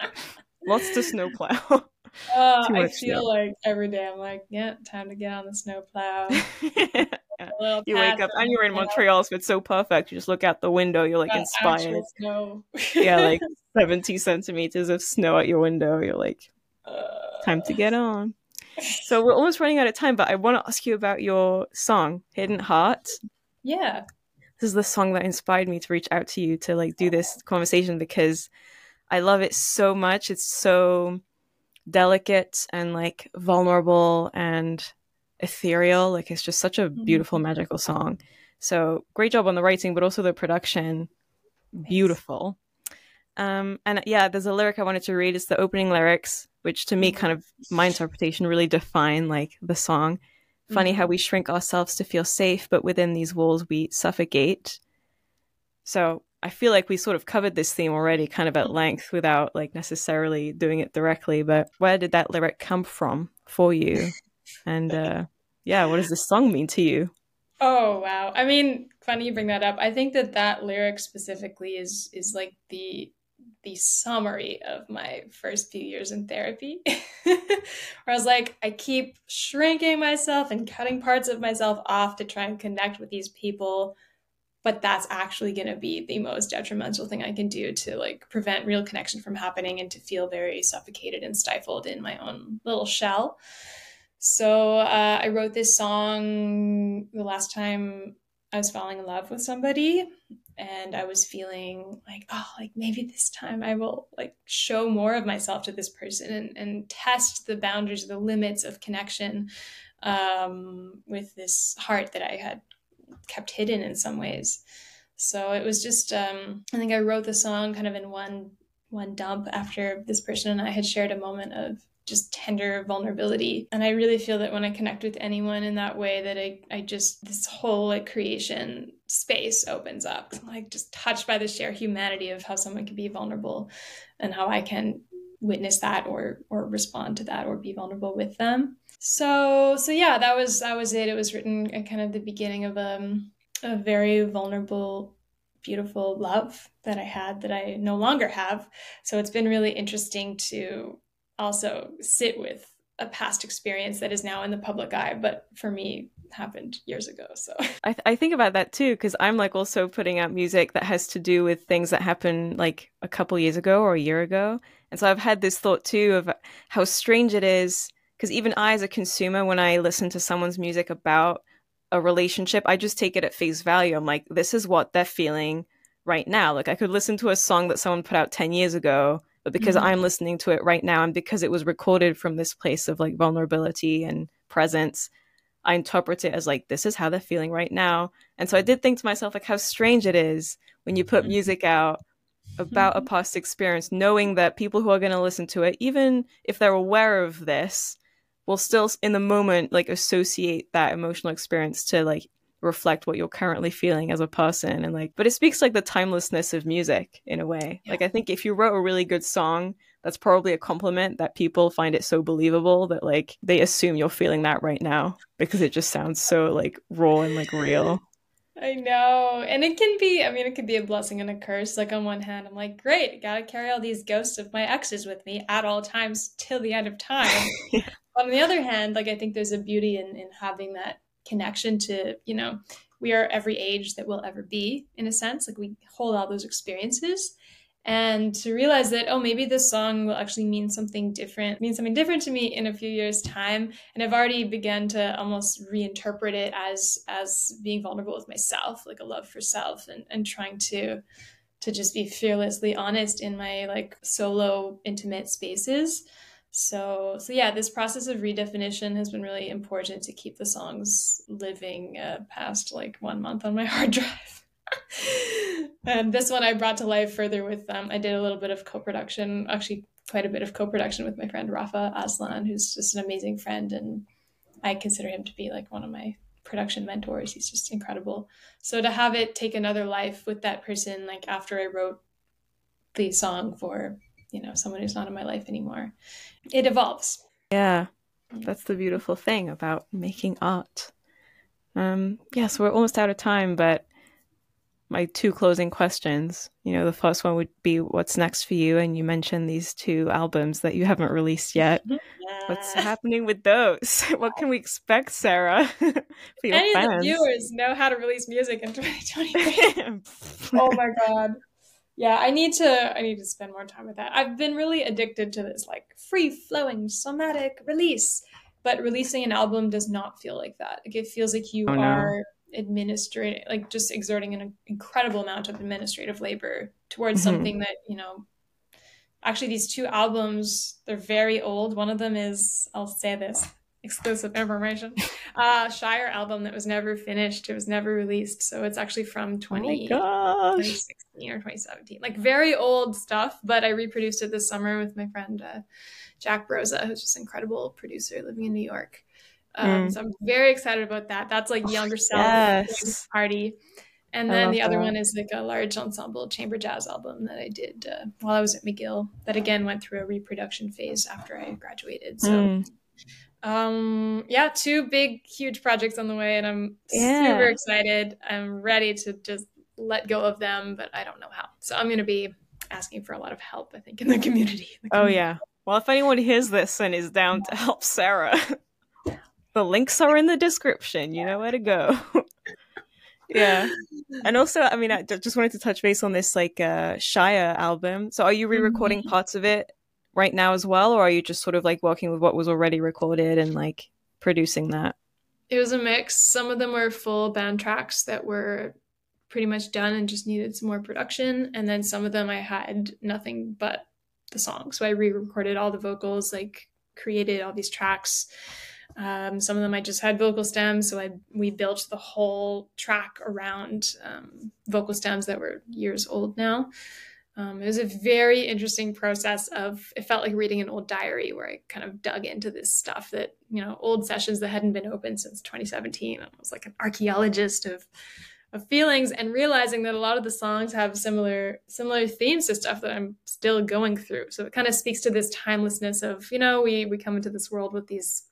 Lots to snowplow. Uh, I feel snow. like every day I'm like, yeah, time to get on the snowplow. yeah. You wake up and you're in Montreal, so it's so perfect. You just look out the window, you're like inspired. yeah, like 70 centimeters of snow at your window. You're like, uh... time to get on. So we're almost running out of time, but I want to ask you about your song, Hidden Heart. Yeah this is the song that inspired me to reach out to you to like do this conversation because I love it so much. It's so delicate and like vulnerable and ethereal. Like it's just such a mm-hmm. beautiful, magical song. So great job on the writing, but also the production. Beautiful. Um, and yeah, there's a lyric I wanted to read. It's the opening lyrics, which to me, mm-hmm. kind of my interpretation, really define like the song. Funny how mm-hmm. we shrink ourselves to feel safe, but within these walls we suffocate. So I feel like we sort of covered this theme already kind of at mm-hmm. length without like necessarily doing it directly, but where did that lyric come from for you? And uh yeah, what does this song mean to you? Oh wow. I mean, funny you bring that up. I think that that lyric specifically is is like the the summary of my first few years in therapy. Where I was like, I keep shrinking myself and cutting parts of myself off to try and connect with these people. But that's actually going to be the most detrimental thing I can do to like prevent real connection from happening and to feel very suffocated and stifled in my own little shell. So uh, I wrote this song the last time I was falling in love with somebody and I was feeling like, oh, like maybe this time I will like show more of myself to this person and, and test the boundaries, the limits of connection um, with this heart that I had kept hidden in some ways. So it was just, um, I think I wrote the song kind of in one one dump after this person and I had shared a moment of just tender vulnerability. And I really feel that when I connect with anyone in that way, that I, I just, this whole like creation space opens up. I'm like just touched by the sheer humanity of how someone can be vulnerable and how I can witness that or or respond to that or be vulnerable with them. So so yeah, that was that was it. It was written at kind of the beginning of um, a very vulnerable beautiful love that I had that I no longer have. So it's been really interesting to also sit with a past experience that is now in the public eye, but for me happened years ago. So I, th- I think about that too because I'm like also putting out music that has to do with things that happened like a couple years ago or a year ago, and so I've had this thought too of how strange it is because even I, as a consumer, when I listen to someone's music about a relationship, I just take it at face value. I'm like, this is what they're feeling right now. Like I could listen to a song that someone put out 10 years ago, but because mm-hmm. I'm listening to it right now and because it was recorded from this place of like vulnerability and presence, I interpret it as like, this is how they're feeling right now. And so I did think to myself, like, how strange it is when you put mm-hmm. music out about a mm-hmm. past experience, knowing that people who are going to listen to it, even if they're aware of this, will still in the moment like associate that emotional experience to like reflect what you're currently feeling as a person and like but it speaks like the timelessness of music in a way yeah. like i think if you wrote a really good song that's probably a compliment that people find it so believable that like they assume you're feeling that right now because it just sounds so like raw and like real I know. And it can be, I mean, it could be a blessing and a curse. Like, on one hand, I'm like, great, gotta carry all these ghosts of my exes with me at all times till the end of time. yeah. On the other hand, like, I think there's a beauty in, in having that connection to, you know, we are every age that we'll ever be, in a sense. Like, we hold all those experiences and to realize that oh maybe this song will actually mean something different mean something different to me in a few years time. And i've already begun to almost reinterpret it as as being vulnerable with myself like a love for self and and trying to to just be fearlessly honest in my like solo intimate spaces. So so yeah this process of redefinition has been really important to keep the songs living uh, past like one month on my hard drive and this one I brought to life further with um, I did a little bit of co-production, actually quite a bit of co-production with my friend Rafa Aslan, who's just an amazing friend, and I consider him to be like one of my production mentors. He's just incredible. So to have it take another life with that person, like after I wrote the song for you know someone who's not in my life anymore, it evolves. Yeah, that's the beautiful thing about making art. Um, yes, yeah, so we're almost out of time, but my two closing questions. You know, the first one would be what's next for you? And you mentioned these two albums that you haven't released yet. Yeah. What's happening with those? what can we expect, Sarah? for your Any fans? of the viewers know how to release music in 2023. oh my god. Yeah, I need to I need to spend more time with that. I've been really addicted to this like free flowing somatic release. But releasing an album does not feel like that. Like it feels like you oh, no. Administrative like just exerting an incredible amount of administrative labor towards mm-hmm. something that you know actually these two albums they're very old. One of them is i'll say this exclusive information uh shire album that was never finished. It was never released. So it's actually from 20, oh 2016 or 2017 like very old stuff but i reproduced it this summer with my friend uh, jack broza who's just an incredible producer living in new york um, mm. So I'm very excited about that. That's like younger self yes. party. And then the other that. one is like a large ensemble chamber jazz album that I did uh, while I was at McGill. That again went through a reproduction phase after I graduated. So, mm. um, yeah, two big, huge projects on the way, and I'm yeah. super excited. I'm ready to just let go of them, but I don't know how. So I'm going to be asking for a lot of help. I think in the community. In the community. Oh yeah. Well, if anyone hears this and is down to help Sarah, the links are in the description. You know where to go. yeah. And also, I mean, I just wanted to touch base on this like uh Shire album. So are you re-recording mm-hmm. parts of it right now as well or are you just sort of like working with what was already recorded and like producing that? It was a mix. Some of them were full band tracks that were pretty much done and just needed some more production, and then some of them I had nothing but the song. So I re-recorded all the vocals, like created all these tracks um, some of them I just had vocal stems, so I we built the whole track around um, vocal stems that were years old now. Um, it was a very interesting process of it felt like reading an old diary where I kind of dug into this stuff that you know old sessions that hadn't been open since 2017. I was like an archaeologist of of feelings and realizing that a lot of the songs have similar similar themes to stuff that I'm still going through. So it kind of speaks to this timelessness of you know we we come into this world with these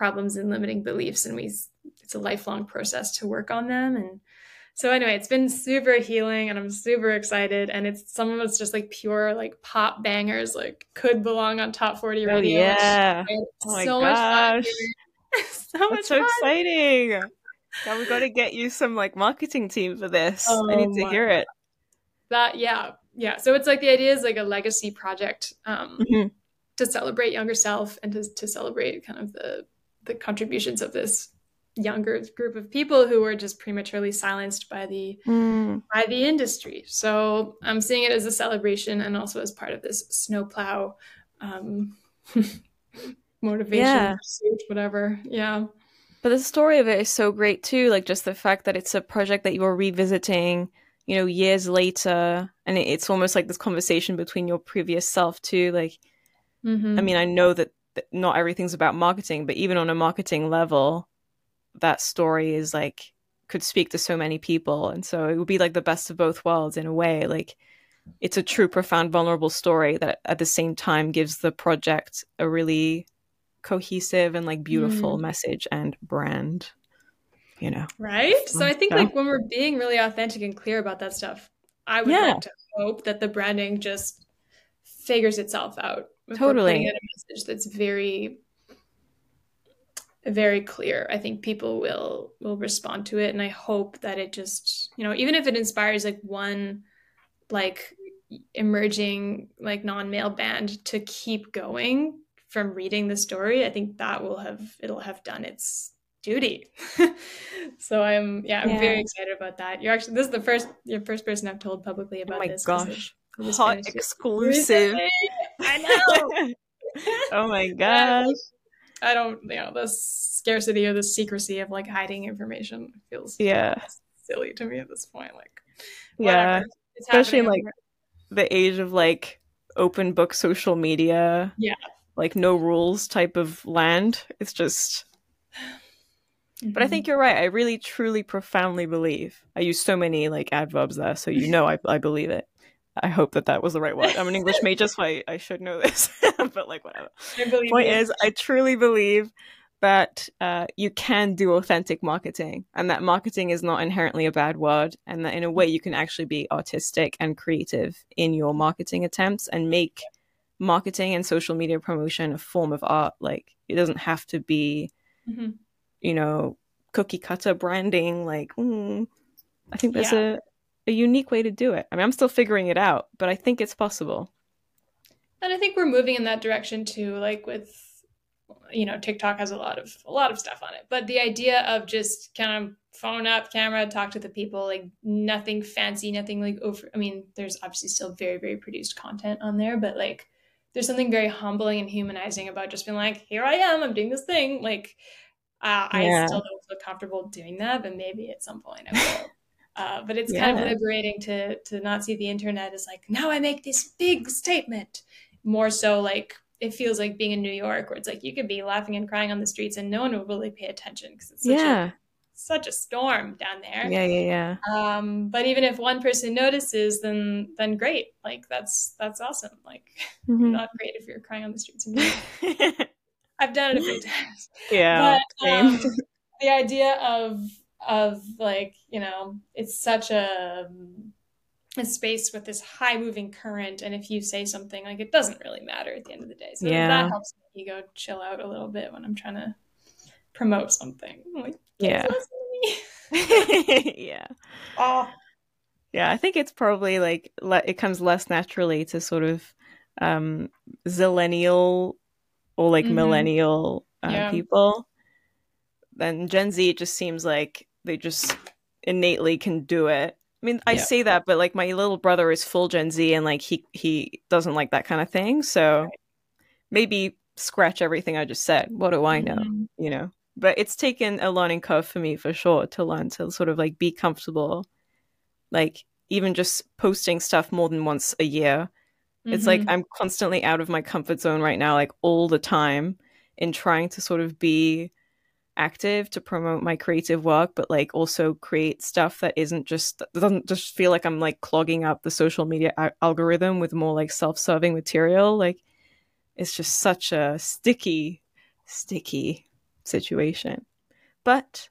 problems and limiting beliefs and we it's a lifelong process to work on them and so anyway it's been super healing and i'm super excited and it's some of it's just like pure like pop bangers like could belong on top 40 radio oh, yeah oh my so gosh. much fun so That's much so fun. exciting. Now we got to get you some like marketing team for this. oh, I need to hear it. That yeah, yeah. So it's like the idea is like a legacy project um, Mhm. to celebrate younger self and to to celebrate kind of the the contributions of this younger group of people who were just prematurely silenced by the Mm. by the industry. So I'm seeing it as a celebration and also as part of this snowplow um, motivation, Yeah. pursuit, whatever. Yeah. But the story of it is so great too. Like just the fact that it's a project that you're revisiting, you know, years later, and it's almost like this conversation between your previous self too. Like, Mhm. I mean, I know that not everything's about marketing, but even on a marketing level, that story is like could speak to so many people, and so it would be like the best of both worlds in a way. Like, it's a true, profound, vulnerable story that at the same time gives the project a really cohesive and like beautiful mm. message and brand. You know. Right? So I think Yeah. like when we're being really authentic and clear about that stuff, I would Yeah. like to hope that the branding just figures itself out. Totally. a message that's very very clear. I think people will will respond to it and I hope that it just, you know, even if it inspires like one like emerging like non-male band to keep going from reading the story, I think that will have it'll have done its duty. so I'm yeah, I'm Yeah. very excited about that. You're actually this is the first your first person I've told publicly about Oh about my this. gosh. Hot exclusive. I know. oh my gosh. I don't, you know, the scarcity or the secrecy of like hiding information feels Yeah. silly to me at this point. Like, Yeah. whatever. It's Especially in, like, the age of like open book social media. Yeah. Like no rules type of land. It's just everywhere. But I think you're right. I really truly profoundly believe. I use so many like adverbs there, so you know I I believe it. I hope that that was the right word. I'm an English major, so I, I should know this. but like whatever. Point is, I truly believe that uh, you can do authentic marketing, and that marketing is not inherently a bad word, and that in a way you can actually be artistic and creative in your marketing attempts and make marketing and social media promotion a form of art. Like it doesn't have to be Mhm. you know, cookie cutter branding. Like, mm, I think there's Yeah. a, a unique way to do it. I mean, I'm still figuring it out, but I think it's possible. And I think we're moving in that direction too. Like with, you know, TikTok has a lot of a lot of stuff on it, but the idea of just kind of phone up, camera, talk to the people, like nothing fancy, nothing like over. I mean, there's obviously still very very produced content on there, but like there's something very humbling and humanizing about just being like, here I am, I'm doing this thing. Like, uh, Yeah. I still don't feel comfortable doing that, but maybe at some point I will. Uh, but it's kind of liberating to to not see the internet as like now I make this big statement. More so like it feels like being in New York where it's like you could be laughing and crying on the streets and no one will really pay attention because it's such yeah. a such a storm down there. Yeah, yeah, yeah. Um, but even if one person notices, then then great. Like that's that's awesome. Like yeah. Mhm. not great if you're crying on the streets. In New York. I've done it a few times yeah. but um, the idea of of like you know it's such a a space with this high moving current and if you say something like it doesn't really matter at the end of the day so Yeah. that helps me go chill out a little bit when i'm trying to promote something like yeah. "Please listen to me." yeah. oh Yeah, I think it's probably like le- it comes less naturally to sort of um zillennial or like Mhm. millennial uh, Yeah. people. Then Gen Z it just seems like they just innately can do it. I mean, I Yeah. say that, but like my little brother is full Gen Z and like he he doesn't like that kind of thing. So maybe scratch everything I just said. What do I know? Mhm. You know. But it's taken a learning curve for me for sure to learn to sort of like be comfortable like even just posting stuff more than once a year it's like Mhm. i'm constantly out of my comfort zone right now like all the time in trying to sort of be active to promote my creative work but like also create stuff that isn't just doesn't just feel like i'm like clogging up the social media a- algorithm with more like self-serving material. Like it's just such a sticky sticky situation. But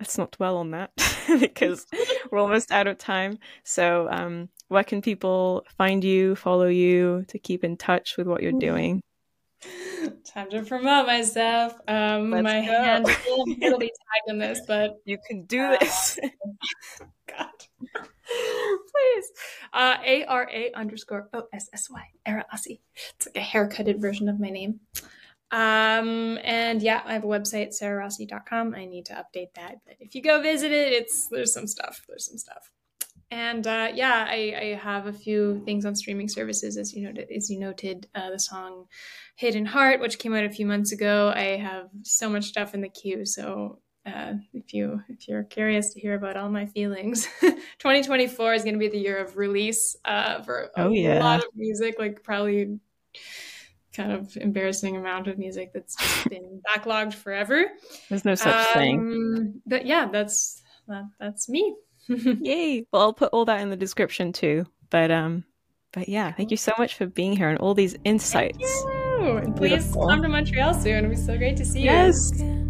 let's not dwell on that because we're almost out of time. So um where can people find you follow you to keep in touch with what you're doing Time to promote myself. Um, Let's my go. hand will be tagged in this, but You can do Uh, this. God. Please. Uh, A R A underscore O S S Y. Ara Ossy. It's like a haircutted version of my name. Um, and yeah, I have a website, sarahrossy.com. I need to update that. But if you go visit it, it's there's some stuff. There's some stuff. And uh, yeah, I, I have a few things on streaming services, as you noted. As you noted, uh, the song "Hidden Heart," which came out a few months ago. I have so much stuff in the queue, so uh, if you if you're curious to hear about all my feelings 2024 is going to be the year of release uh, for a Oh, yeah. lot of music like probably kind of embarrassing amount of music that's just been backlogged forever There's no such thing. Um, but yeah that's that, that's me Yay! Well, I'll put all that in the description too. But um, but yeah, thank you so much for being here and all these insights. Please Beautiful. come to montreal soon it'll be so great to see you. Yes. Can hope